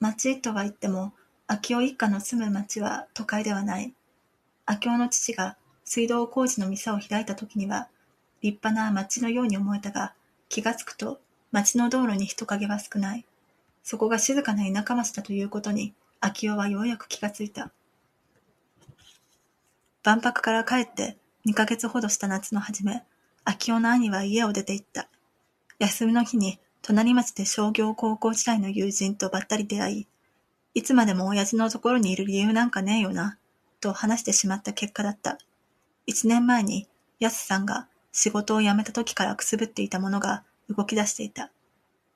町とは言っても、秋夫一家の住む町は都会ではない。秋夫の父が水道工事の店を開いた時には、立派な町のように思えたが、気がつくと町の道路に人影は少ない。そこが静かな田舎町だということに、秋夫はようやく気がついた。万博から帰って二ヶ月ほどした夏の初め、秋夫の兄は家を出て行った。休みの日に隣町で商業高校時代の友人とばったり出会い、いつまでも親父のところにいる理由なんかねえよな、と話してしまった結果だった。一年前に、やすさんが仕事を辞めた時からくすぶっていたものが動き出していた。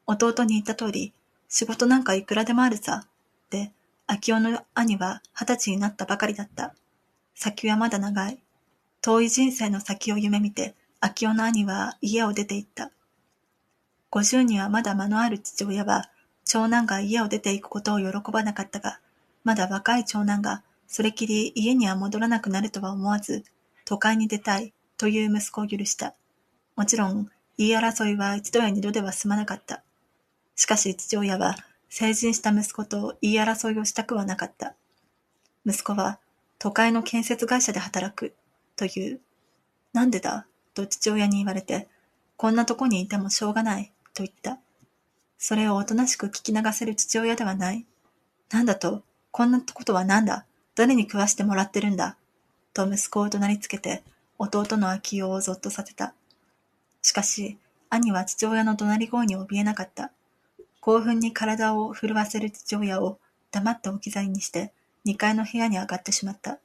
弟に言った通り、仕事なんかいくらでもあるさ。で、秋夫の兄は二十歳になったばかりだった。先はまだ長い。遠い人生の先を夢見て、秋夫の兄は家を出て行った。五十にはまだ間のある父親は、長男が家を出て行くことを喜ばなかったが、まだ若い長男がそれきり家には戻らなくなるとは思わず、都会に出たいという息子を許した。もちろん、言い争いは一度や二度では済まなかった。しかし父親は成人した息子と言い争いをしたくはなかった。息子は都会の建設会社で働くという。なんでだ？と父親に言われて、こんなとこにいてもしょうがないと言った。それをおとなしく聞き流せる父親ではない。なんだと、こんなことはなんだ？誰に食わしてもらってるんだ？と息子を怒鳴りつけて、弟の秋代をぞっとさせた。しかし、兄は父親の怒鳴り声に怯えなかった。興奮に体を震わせる父親を黙って置き去りにして、二階の部屋に上がってしまった。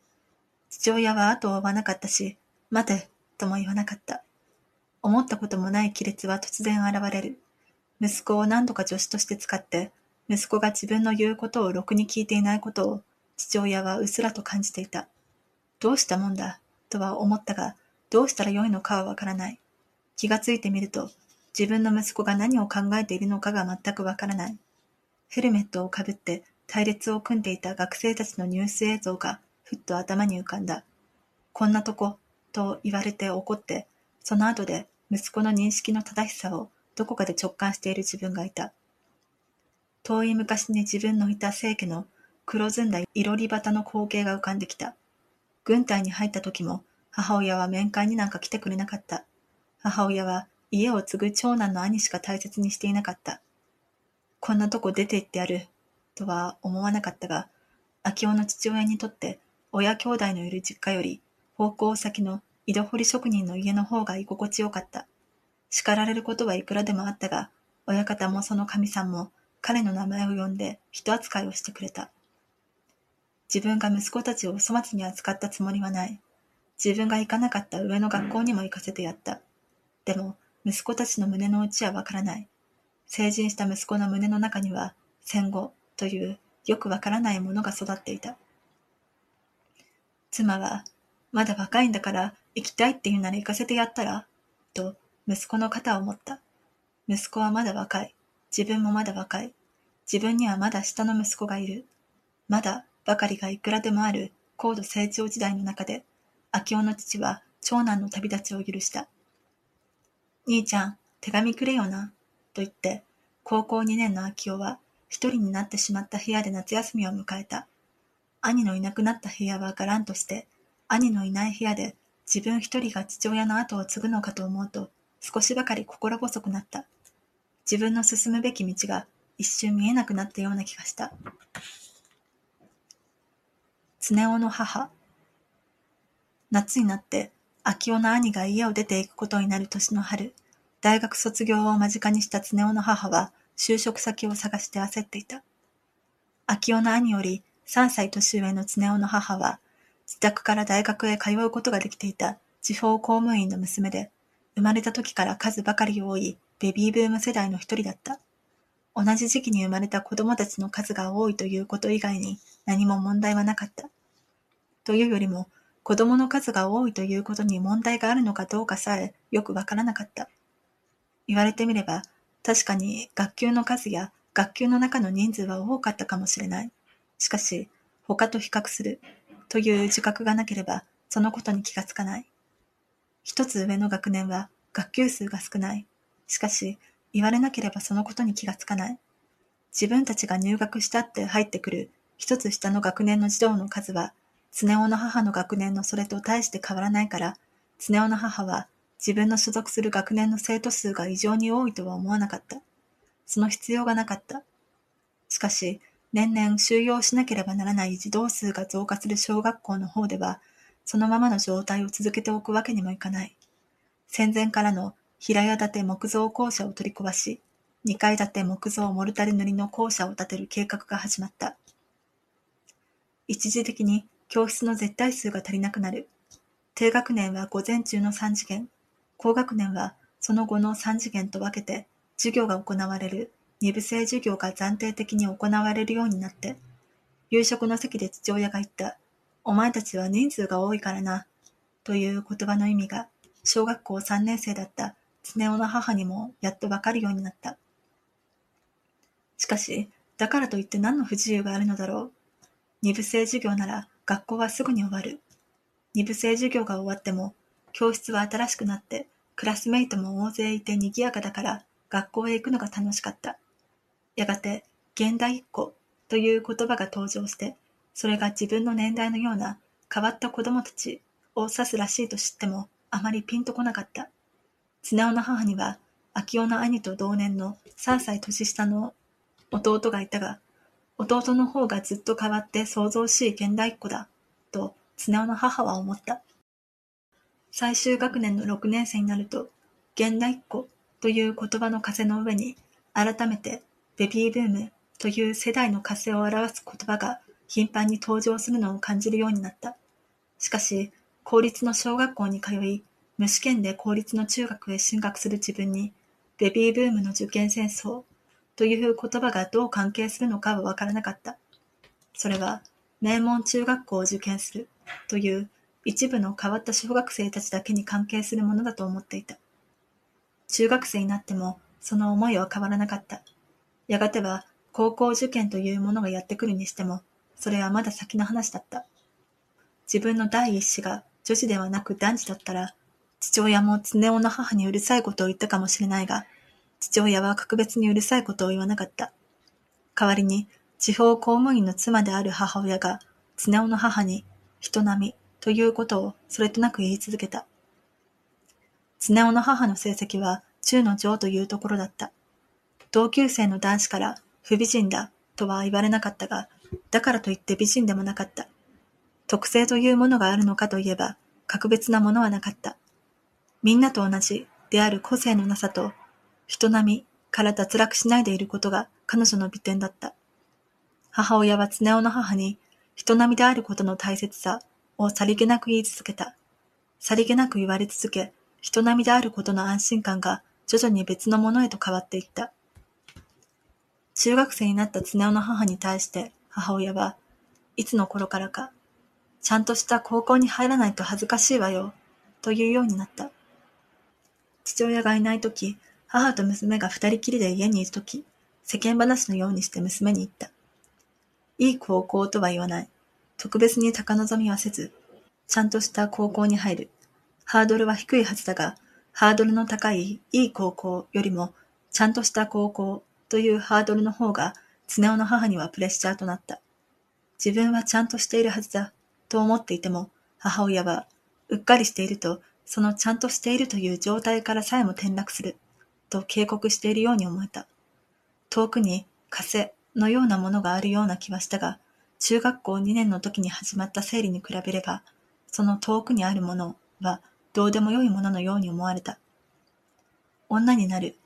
父親は後を追わなかったし、待て、とも言わなかった。思ったこともない亀裂は突然現れる。息子を何度か助手として使って、息子が自分の言うことをろくに聞いていないことを父親はうっすらと感じていた。どうしたもんだ、とは思ったが、どうしたらよいのかはわからない。気がついてみると、自分の息子が何を考えているのかが全くわからない。ヘルメットをかぶって隊列を組んでいた学生たちのニュース映像がふっと頭に浮かんだ。こんなとこ、と言われて怒って、その後で息子の認識の正しさをどこかで直感している自分がいた。遠い昔に自分のいた聖家の黒ずんだいろり旗の光景が浮かんできた。軍隊に入った時も母親は面会になんか来てくれなかった。母親は家を継ぐ長男の兄しか大切にしていなかった。こんなとこ出て行ってやる、とは思わなかったが、秋夫の父親にとって親兄弟のいる実家より方向先の井戸掘り職人の家の方が居心地よかった。叱られることはいくらでもあったが、親方もその神さんも彼の名前を呼んで人扱いをしてくれた。自分が息子たちを粗末に扱ったつもりはない。自分が行かなかった上の学校にも行かせてやった。でも、息子たちの胸の内はわからない。成人した息子の胸の中には、戦後というよくわからないものが育っていた。妻は、まだ若いんだから行きたいって言うなら行かせてやったらと息子の肩を持った。息子はまだ若い。自分もまだ若い。自分にはまだ下の息子がいる。まだばかりがいくらでもある高度成長時代の中で、秋夫の父は長男の旅立ちを許した。兄ちゃん、手紙くれよな、と言って、高校2年の秋夫は一人になってしまった部屋で夏休みを迎えた。兄のいなくなった部屋はがらんとして、兄のいない部屋で自分一人が父親の後を継ぐのかと思うと、少しばかり心細くなった。自分の進むべき道が一瞬見えなくなったような気がした。常雄の母。夏になって、秋夫の兄が家を出ていくことになる年の春、大学卒業を間近にした常雄の母は、就職先を探して焦っていた。秋夫の兄より3歳年上の常雄の母は、自宅から大学へ通うことができていた地方公務員の娘で、生まれた時から数ばかり多いベビーブーム世代の一人だった。同じ時期に生まれた子供たちの数が多いということ以外に何も問題はなかった。というよりも、子供の数が多いということに問題があるのかどうかさえよくわからなかった。言われてみれば、確かに学級の数や学級の中の人数は多かったかもしれない。しかし、他と比較するという自覚がなければ、そのことに気がつかない。一つ上の学年は学級数が少ない。しかし、言われなければそのことに気がつかない。自分たちが入学したって入ってくる一つ下の学年の児童の数は、常雄の母の学年のそれと大して変わらないから、常雄の母は自分の所属する学年の生徒数が異常に多いとは思わなかった。その必要がなかった。しかし、年々収容しなければならない児童数が増加する小学校の方では、そのままの状態を続けておくわけにもいかない。戦前からの平屋建て木造校舎を取り壊し、二階建て木造モルタル塗りの校舎を建てる計画が始まった。一時的に教室の絶対数が足りなくなる。低学年は午前中の三次元、高学年はその後の三次元と分けて授業が行われる二部制授業が暫定的に行われるようになって、夕食の席で父親が言った。お前たちは人数が多いからな。という言葉の意味が、小学校三年生だった常雄の母にもやっとわかるようになった。しかし、だからといって何の不自由があるのだろう。二部制授業なら学校はすぐに終わる。二部制授業が終わっても、教室は新しくなって、クラスメイトも大勢いて賑やかだから、学校へ行くのが楽しかった。やがて、現代っ子という言葉が登場して、それが自分の年代のような変わった子供たちを指すらしいと知っても、あまりピンとこなかった。綱尾の母には、秋夫の兄と同年の3歳年下の弟がいたが、弟の方がずっと変わって想像しい現代っ子だ、と綱尾の母は思った。最終学年の6年生になると、現代っ子という言葉の風の上に、改めてベビーブームという世代の活性を表す言葉が頻繁に登場するのを感じるようになった。しかし、公立の小学校に通い、無試験で公立の中学へ進学する自分に、ベビーブームの受験戦争という言葉がどう関係するのかはわからなかった。それは、名門中学校を受験するという一部の変わった小学生たちだけに関係するものだと思っていた。中学生になってもその思いは変わらなかった。やがては高校受験というものがやってくるにしても、それはまだ先の話だった。自分の第一子が女子ではなく男児だったら、父親も常雄の母にうるさいことを言ったかもしれないが、父親は格別にうるさいことを言わなかった。代わりに、地方公務員の妻である母親が、常雄の母に、人並みということをそれとなく言い続けた。常雄の母の成績は中の上というところだった。同級生の男子から不美人だとは言われなかったが、だからといって美人でもなかった。特性というものがあるのかといえば、格別なものはなかった。みんなと同じである個性のなさと、人並みから脱落しないでいることが彼女の美点だった。母親は常雄の母に、人並みであることの大切さをさりげなく言い続けた。さりげなく言われ続け、人並みであることの安心感が徐々に別のものへと変わっていった。中学生になった常雄の母に対して母親は、いつの頃からか、ちゃんとした高校に入らないと恥ずかしいわよ、というようになった。父親がいないとき、母と娘が二人きりで家にいるとき、世間話のようにして娘に言った。いい高校とは言わない。特別に高望みはせず、ちゃんとした高校に入る。ハードルは低いはずだが、ハードルの高いいい高校よりも、ちゃんとした高校というハードルの方が、常雄の母にはプレッシャーとなった。自分はちゃんとしているはずだ、と思っていても、母親は、うっかりしていると、そのちゃんとしているという状態からさえも転落する、と警告しているように思えた。遠くに、風のようなものがあるような気はしたが、中学校2年の時に始まった生理に比べれば、その遠くにあるものはどうでもよいもののように思われた。女になる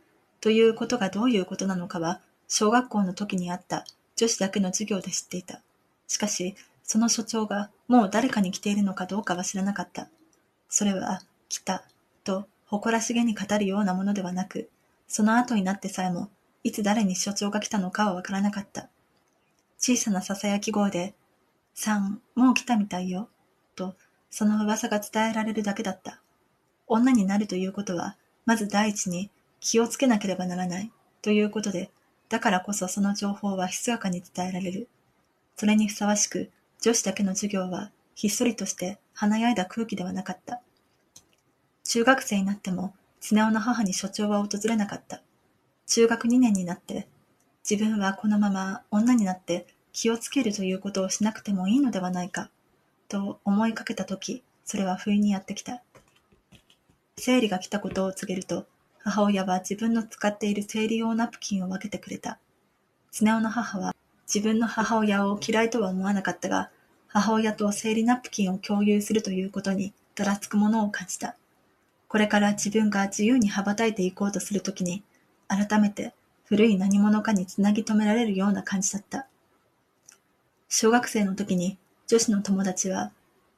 ということがどういうことなのかは、小学校の時にあった女子だけの授業で知っていた。しかし、その所長がもう誰かに来ているのかどうかは知らなかった。それは、来た、と誇らしげに語るようなものではなく、その後になってさえも、いつ誰に所長が来たのかはわからなかった。小さな囁き声で、さん、もう来たみたいよ、と、その噂が伝えられるだけだった。女になるということは、まず第一に気をつけなければならないということで、だからこそその情報はひそかに伝えられる。それにふさわしく、女子だけの授業はひっそりとして華やいだ空気ではなかった。中学生になっても、常雄の母に所長は訪れなかった。中学2年になって、自分はこのまま女になって気をつけるということをしなくてもいいのではないか、と思いかけたとき、それは不意にやってきた。生理が来たことを告げると、母親は自分の使っている生理用ナプキンを分けてくれた。スネ夫の母は自分の母親を嫌いとは思わなかったが、母親と生理ナプキンを共有するということにだらつくものを感じた。これから自分が自由に羽ばたいていこうとするときに、改めて古い何者かにつなぎ止められるような感じだった。小学生の時に女子の友達は、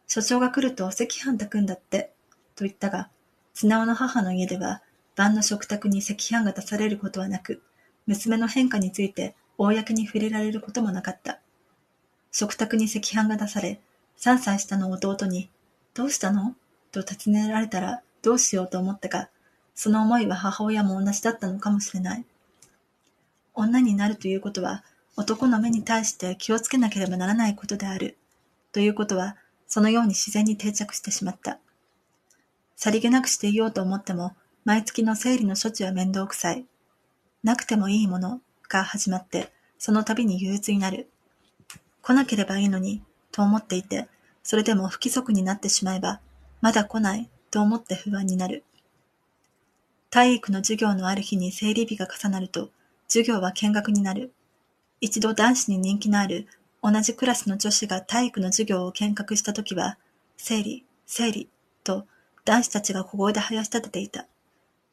所長が来ると赤飯炊くんだって、と言ったが、綱尾の母の家では、晩の食卓に赤飯が出されることはなく、娘の変化について公に触れられることもなかった。食卓に赤飯が出され、3歳下の弟に、どうしたの？と尋ねられたらどうしようと思ったが、その思いは母親も同じだったのかもしれない。女になるということは、男の目に対して気をつけなければならないことである。ということは、そのように自然に定着してしまった。さりげなくしていようと思っても、毎月の生理の処置は面倒くさい。なくてもいいものが始まって、その度に憂鬱になる。来なければいいのに、と思っていて、それでも不規則になってしまえば、まだ来ない、と思って不安になる。体育の授業のある日に生理日が重なると、授業は見学になる。一度男子に人気のある同じクラスの女子が体育の授業を見学したときは、生理、生理、と男子たちが小声で生やし立てていた。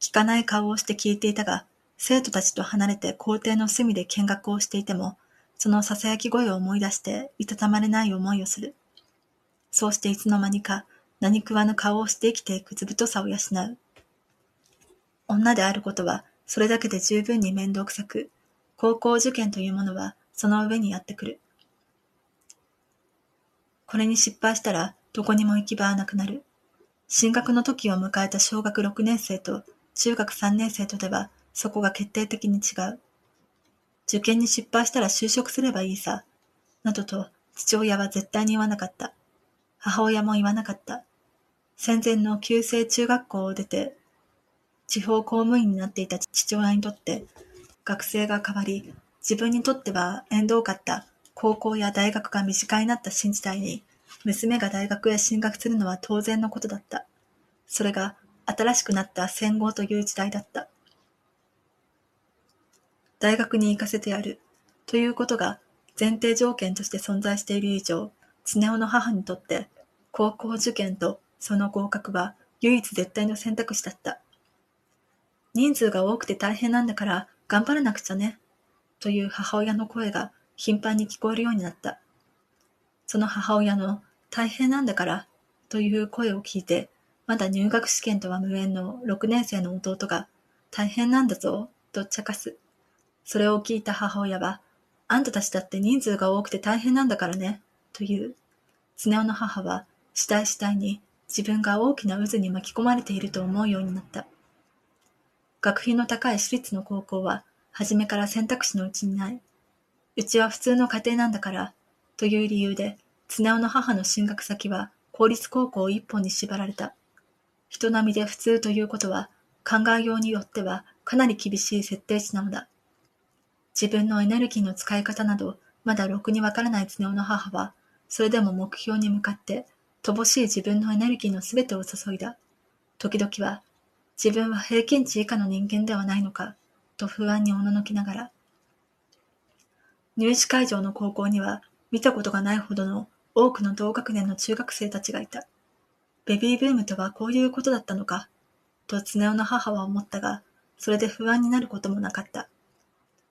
聞かない顔をして聞いていたが、生徒たちと離れて校庭の隅で見学をしていても、その囁き声を思い出していたたまれない思いをする。そうしていつの間にか何食わぬ顔をして生きていくずぶとさを養う。女であることはそれだけで十分に面倒くさく、高校受験というものはその上にやってくる。これに失敗したらどこにも行き場はなくなる。進学の時を迎えた小学6年生と中学3年生とではそこが決定的に違う。受験に失敗したら就職すればいいさ、などと父親は絶対に言わなかった。母親も言わなかった。戦前の旧制中学校を出て、地方公務員になっていた父親にとって、学生が変わり、自分にとっては縁遠かった高校や大学が身近になった新時代に、娘が大学へ進学するのは当然のことだった。それが新しくなった戦後という時代だった。大学に行かせてやる、ということが前提条件として存在している以上、常雄の母にとって、高校受験とその合格は唯一絶対の選択肢だった。人数が多くて大変なんだから頑張らなくちゃね、という母親の声が頻繁に聞こえるようになった。その母親の大変なんだからという声を聞いて、まだ入学試験とは無縁の6年生の弟が大変なんだぞと茶化す。それを聞いた母親は、あんたたちだって人数が多くて大変なんだからね、という。常雄の母は、次第次第に自分が大きな渦に巻き込まれていると思うようになった。学費の高い私立の高校は、初めから選択肢のうちにない。うちは普通の家庭なんだから、という理由で、常雄の母の進学先は公立高校一本に縛られた。人並みで普通ということは、考えようによってはかなり厳しい設定値なのだ。自分のエネルギーの使い方など、まだろくにわからない常雄の母は、それでも目標に向かって、乏しい自分のエネルギーのすべてを注いだ。時々は、自分は平均値以下の人間ではないのか、と不安におののきながら。入試会場の高校には、見たことがないほどの多くの同学年の中学生たちがいた。ベビーブームとはこういうことだったのか、と常雄の母は思ったが、それで不安になることもなかった。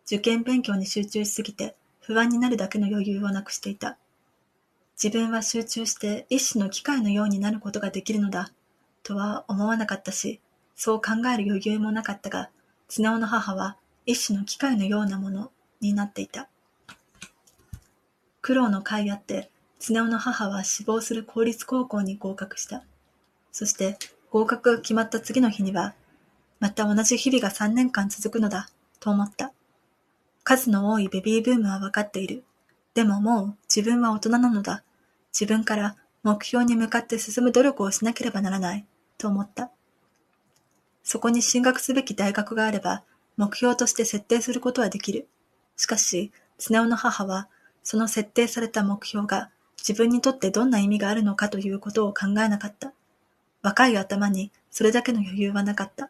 受験勉強に集中しすぎて不安になるだけの余裕をなくしていた。自分は集中して一種の機械のようになることができるのだ、とは思わなかったし、そう考える余裕もなかったが、綱尾の母は一種の機械のようなものになっていた。苦労の甲斐あって、綱尾の母は死亡する公立高校に合格した。そして合格が決まった次の日には、また同じ日々が3年間続くのだ、と思った。数の多いベビーブームはわかっている。でももう自分は大人なのだ。自分から目標に向かって進む努力をしなければならない、と思った。そこに進学すべき大学があれば、目標として設定することはできる。しかし、常雄の母は、その設定された目標が自分にとってどんな意味があるのかということを考えなかった。若い頭にそれだけの余裕はなかった。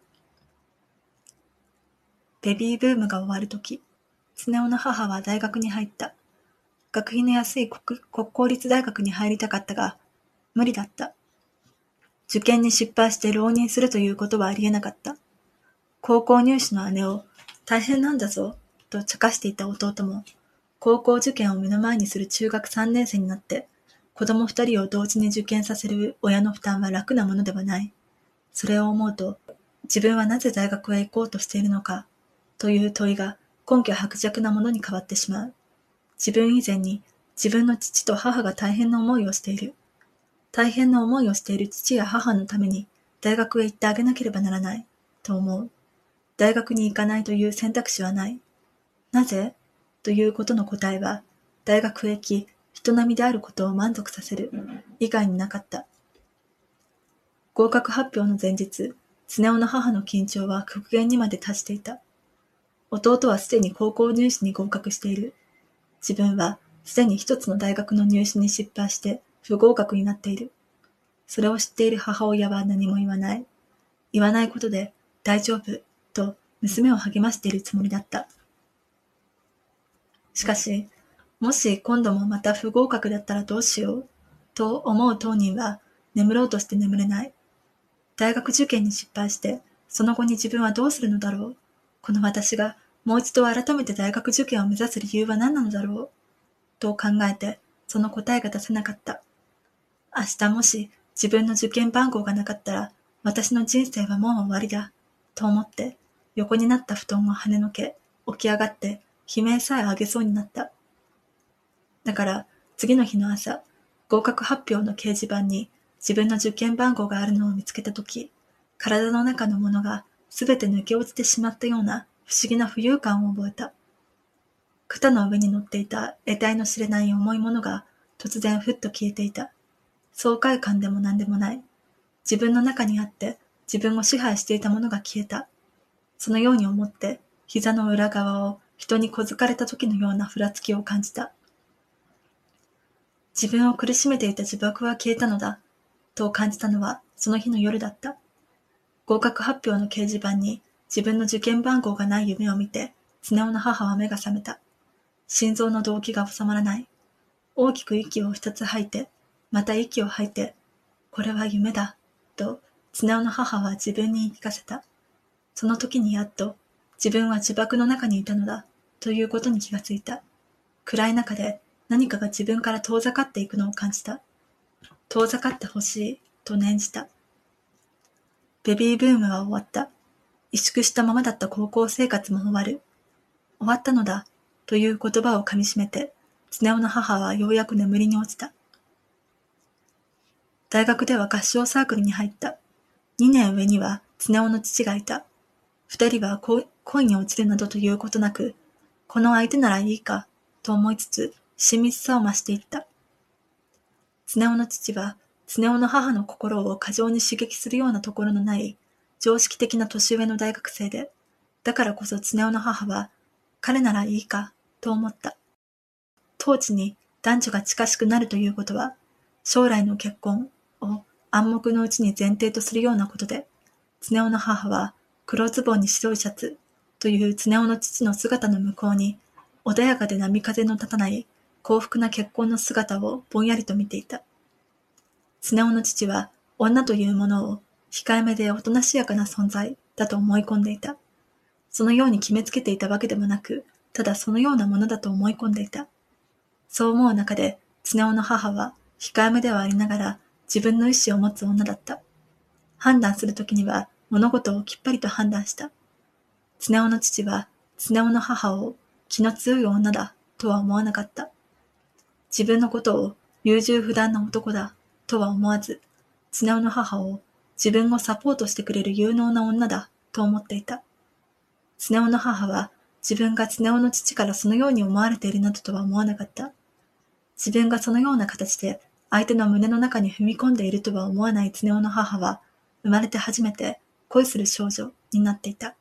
ベビーブームが終わるとき、常雄の母は大学に入った。学費の安い国国公立大学に入りたかったが、無理だった。受験に失敗して浪人するということはありえなかった。高校入試の姉を、大変なんだぞ、と茶化していた弟も、高校受験を目の前にする中学3年生になって、子供二人を同時に受験させる親の負担は楽なものではない。それを思うと、自分はなぜ大学へ行こうとしているのか、という問いが根拠薄弱なものに変わってしまう。自分以前に自分の父と母が大変な思いをしている。大変な思いをしている父や母のために大学へ行ってあげなければならない、と思う。大学に行かないという選択肢はない。なぜということの答えは、大学へ行き、人並みであることを満足させる以外になかった。合格発表の前日、常雄の母の緊張は極限にまで達していた。弟はすでに高校入試に合格している。自分はすでに一つの大学の入試に失敗して不合格になっている。それを知っている母親は何も言わない。言わないことで大丈夫と娘を励ましているつもりだった。しかし、もし今度もまた不合格だったらどうしよう、と思う当人は眠ろうとして眠れない。大学受験に失敗して、その後に自分はどうするのだろう。この私がもう一度改めて大学受験を目指す理由は何なのだろう。と考えて、その答えが出せなかった。明日もし自分の受験番号がなかったら、私の人生はもう終わりだ。と思って、横になった布団を跳ねのけ、起き上がって悲鳴さえ上げそうになった。だから、次の日の朝、合格発表の掲示板に自分の受験番号があるのを見つけたとき、体の中のものがすべて抜け落ちてしまったような不思議な浮遊感を覚えた。肩の上に乗っていた得体の知れない重いものが突然ふっと消えていた。爽快感でも何でもない。自分の中にあって自分を支配していたものが消えた。そのように思って膝の裏側を人に小づかれた時のようなふらつきを感じた。自分を苦しめていた呪縛は消えたのだ、と感じたのはその日の夜だった。合格発表の掲示板に自分の受験番号がない夢を見て、常雄の母は目が覚めた。心臓の動悸が収まらない。大きく息を二つ吐いて、また息を吐いて、これは夢だ、と、常雄の母は自分に言い聞かせた。その時にやっと、自分は呪縛の中にいたのだ、ということに気がついた。暗い中で何かが自分から遠ざかっていくのを感じた。遠ざかってほしい、と念じた。ベビーブームは終わった。萎縮したままだった高校生活も終わる。終わったのだ、という言葉を噛み締めて、常雄の母はようやく眠りに落ちた。大学では合唱サークルに入った。二年上には常雄の父がいた。二人は恋に落ちるなどということなく、この相手ならいいか、と思いつつ、親密さを増していった。常雄の父は、常雄の母の心を過剰に刺激するようなところのない、常識的な年上の大学生で、だからこそ常雄の母は、彼ならいいか、と思った。当地に男女が近しくなるということは、将来の結婚を暗黙のうちに前提とするようなことで、常雄の母は黒ズボンに白いシャツという常雄の父の姿の向こうに、穏やかで波風の立たない幸福な結婚の姿をぼんやりと見ていた。常雄の父は女というものを控えめでおとなしやかな存在だと思い込んでいた。そのように決めつけていたわけでもなく、ただそのようなものだと思い込んでいた。そう思う中で、常雄の母は控えめではありながら自分の意志を持つ女だった。判断するときには物事をきっぱりと判断した。常雄の父は、常雄の母を気の強い女だとは思わなかった。自分のことを優柔不断な男だとは思わず、常雄の母を自分をサポートしてくれる有能な女だと思っていた。常雄の母は自分が常雄の父からそのように思われているなどとは思わなかった。自分がそのような形で相手の胸の中に踏み込んでいるとは思わない常雄の母は、生まれて初めて恋する少女になっていた。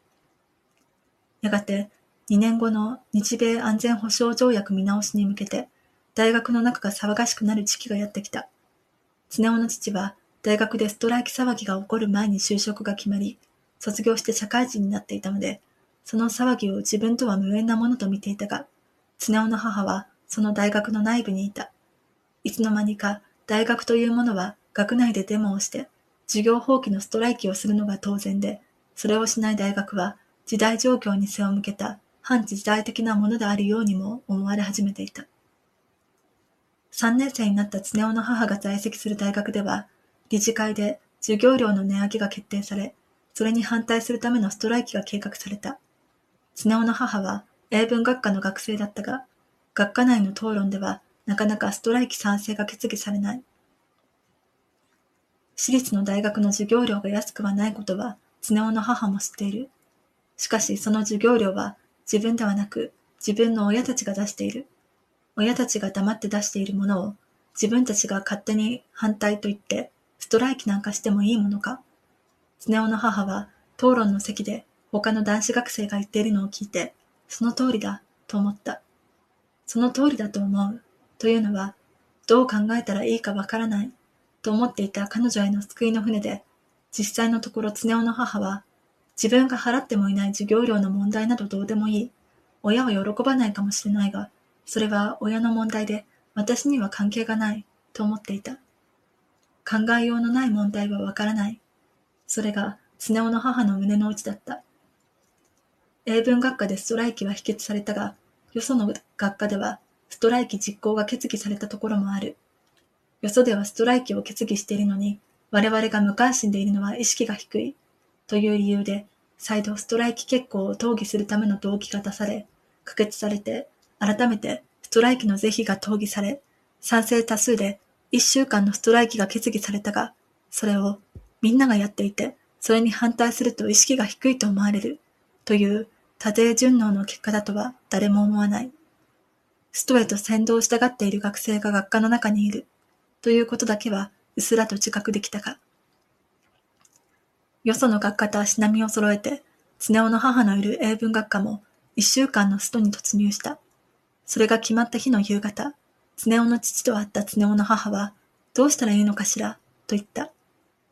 やがて、2年後の日米安全保障条約見直しに向けて、大学の中が騒がしくなる時期がやってきた。常雄の父は、大学でストライキ騒ぎが起こる前に就職が決まり、卒業して社会人になっていたので、その騒ぎを自分とは無縁なものと見ていたが、常雄の母はその大学の内部にいた。いつの間にか大学というものは学内でデモをして、授業放棄のストライキをするのが当然で、それをしない大学は時代状況に背を向けた反時代的なものであるようにも思われ始めていた。三年生になった常雄の母が在籍する大学では、理事会で授業料の値上げが決定され、それに反対するためのストライキが計画された。スネ夫の母は英文学科の学生だったが、学科内の討論ではなかなかストライキ賛成が決議されない。私立の大学の授業料が安くはないことは、スネ夫の母も知っている。しかしその授業料は自分ではなく自分の親たちが出している。親たちが黙って出しているものを自分たちが勝手に反対と言ってストライキなんかしてもいいものか。スネ夫の母は討論の席で他の男子学生が言っているのを聞いて、その通りだ、と思った。その通りだと思う。というのは、どう考えたらいいかわからない、と思っていた彼女への救いの船で、実際のところ常夫の母は、自分が払ってもいない授業料の問題などどうでもいい。親は喜ばないかもしれないが、それは親の問題で、私には関係がない、と思っていた。考えようのない問題はわからない。それが、常夫の母の胸の内だった。英文学科でストライキは否決されたが、よその学科ではストライキ実行が決議されたところもある。よそではストライキを決議しているのに、我々が無関心でいるのは意識が低い。という理由で、再度ストライキ決行を討議するための動機が出され、可決されて、改めてストライキの是非が討議され、賛成多数で一週間のストライキが決議されたが、それをみんながやっていて、それに反対すると意識が低いと思われる、という多勢順応の結果だとは誰も思わない。ストへと先導したがっている学生が学科の中にいる、ということだけはうっすらと自覚できたが。よその学科と足並みを揃えて、常夫の母のいる英文学科も一週間のストに突入した。それが決まった日の夕方、常夫の父と会った常夫の母は、どうしたらいいのかしら、と言った。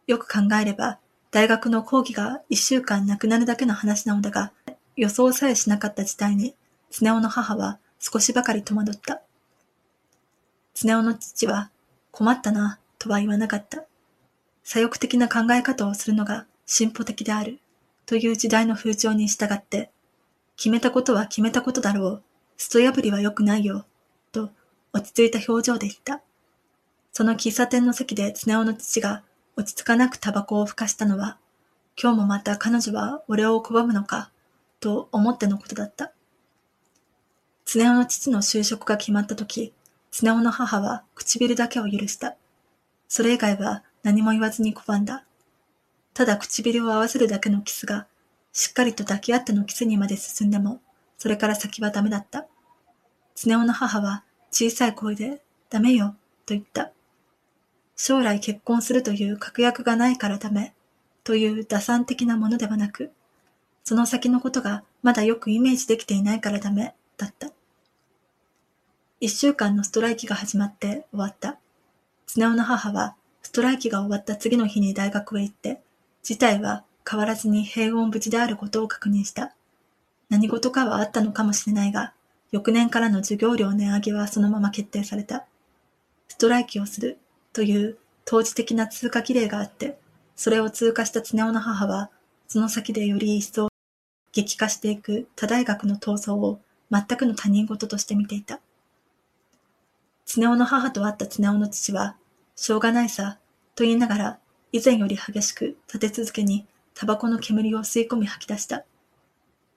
よく考えれば、大学の講義が一週間なくなるだけの話なのだが、予想さえしなかった事態に、常夫の母は少しばかり戸惑った。常夫の父は、困ったな、とは言わなかった。左翼的な考え方をするのが進歩的である、という時代の風潮に従って、決めたことは決めたことだろう、スト破りは良くないよ、と落ち着いた表情で言った。その喫茶店の席で常夫の父が落ち着かなくタバコをふかしたのは、今日もまた彼女は俺を拒むのか、と思ってのことだった。常夫の父の就職が決まった時、常夫の母は唇だけを許した。それ以外は何も言わずに拒んだ。ただ唇を合わせるだけのキスが、しっかりと抱き合ってのキスにまで進んでも、それから先はダメだった。常夫の母は小さい声で、ダメよ、と言った。将来結婚するという確約がないからダメ、という打算的なものではなく、その先のことがまだよくイメージできていないからダメ、だった。一週間のストライキが始まって終わった。常夫の母は、ストライキが終わった次の日に大学へ行って、事態は変わらずに平穏無事であることを確認した。何事かはあったのかもしれないが、翌年からの授業料値上げはそのまま決定された。ストライキをするという当時的な通過儀礼があって、それを通過した常夫の母は、その先でより一層激化していく他大学の闘争を全くの他人事として見ていた。常夫の母と会った常夫の父は、しょうがないさ、と言いながら、以前より激しく立て続けにタバコの煙を吸い込み吐き出した。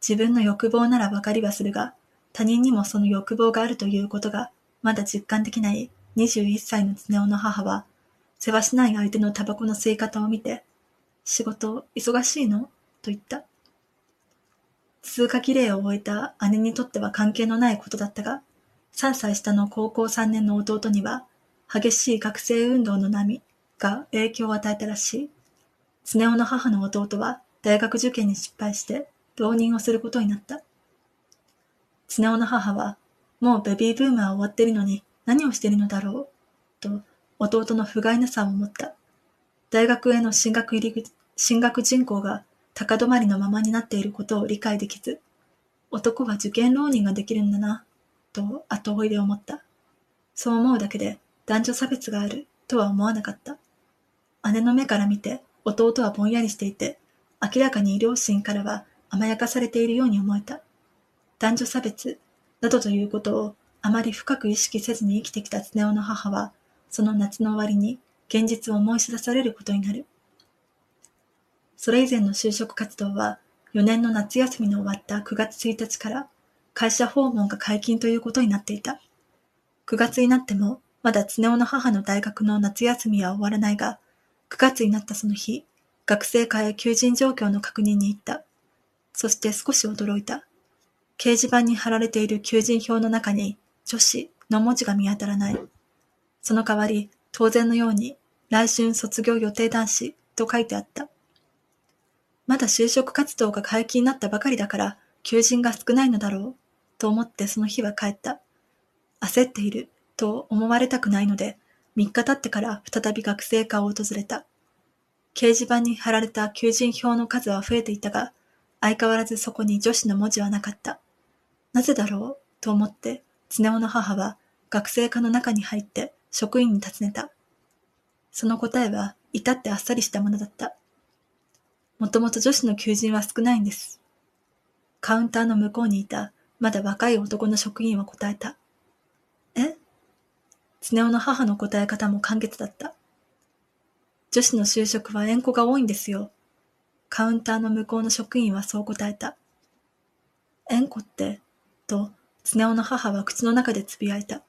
自分の欲望ならわかりはするが、他人にもその欲望があるということが、まだ実感できない21歳の常夫の母は、世話しない相手のタバコの吸い方を見て、仕事忙しいの？と言った。通過儀礼を終えた姉にとっては関係のないことだったが、3歳下の高校3年の弟には、激しい学生運動の波が影響を与えたらしい。常夫の母の弟は大学受験に失敗して浪人をすることになった。つねおの母は、もうベビーブームは終わってるのに何をしてるのだろう、と弟の不甲斐なさを思った。大学への進学入り進学人口が高止まりのままになっていることを理解できず、男は受験浪人ができるんだな、と後追いで思った。そう思うだけで男女差別があるとは思わなかった。姉の目から見て弟はぼんやりしていて、明らかに両親からは甘やかされているように思えた。男女差別などということをあまり深く意識せずに生きてきた常雄の母は、その夏の終わりに現実を思い知らされることになる。それ以前の就職活動は、4年の夏休みの終わった9月1日から会社訪問が解禁ということになっていた。9月になっても、まだ常雄の母の大学の夏休みは終わらないが、9月になったその日、学生会へ求人状況の確認に行った。そして少し驚いた。掲示板に貼られている求人票の中に女子の文字が見当たらない。その代わり、当然のように、来春卒業予定男子と書いてあった。まだ就職活動が解禁になったばかりだから、求人が少ないのだろう、と思ってその日は帰った。焦っている、と思われたくないので、3日経ってから再び学生課を訪れた。掲示板に貼られた求人票の数は増えていたが、相変わらずそこに女子の文字はなかった。なぜだろうと思って、常雄の母は学生課の中に入って職員に尋ねた。その答えは至ってあっさりしたものだった。もともと女子の求人は少ないんです。カウンターの向こうにいたまだ若い男の職員は答えた。え？つねおの母の答え方も簡潔だった。女子の就職は縁故が多いんですよ。カウンターの向こうの職員はそう答えた。縁故って、と、つねおの母は口の中でつぶやいた。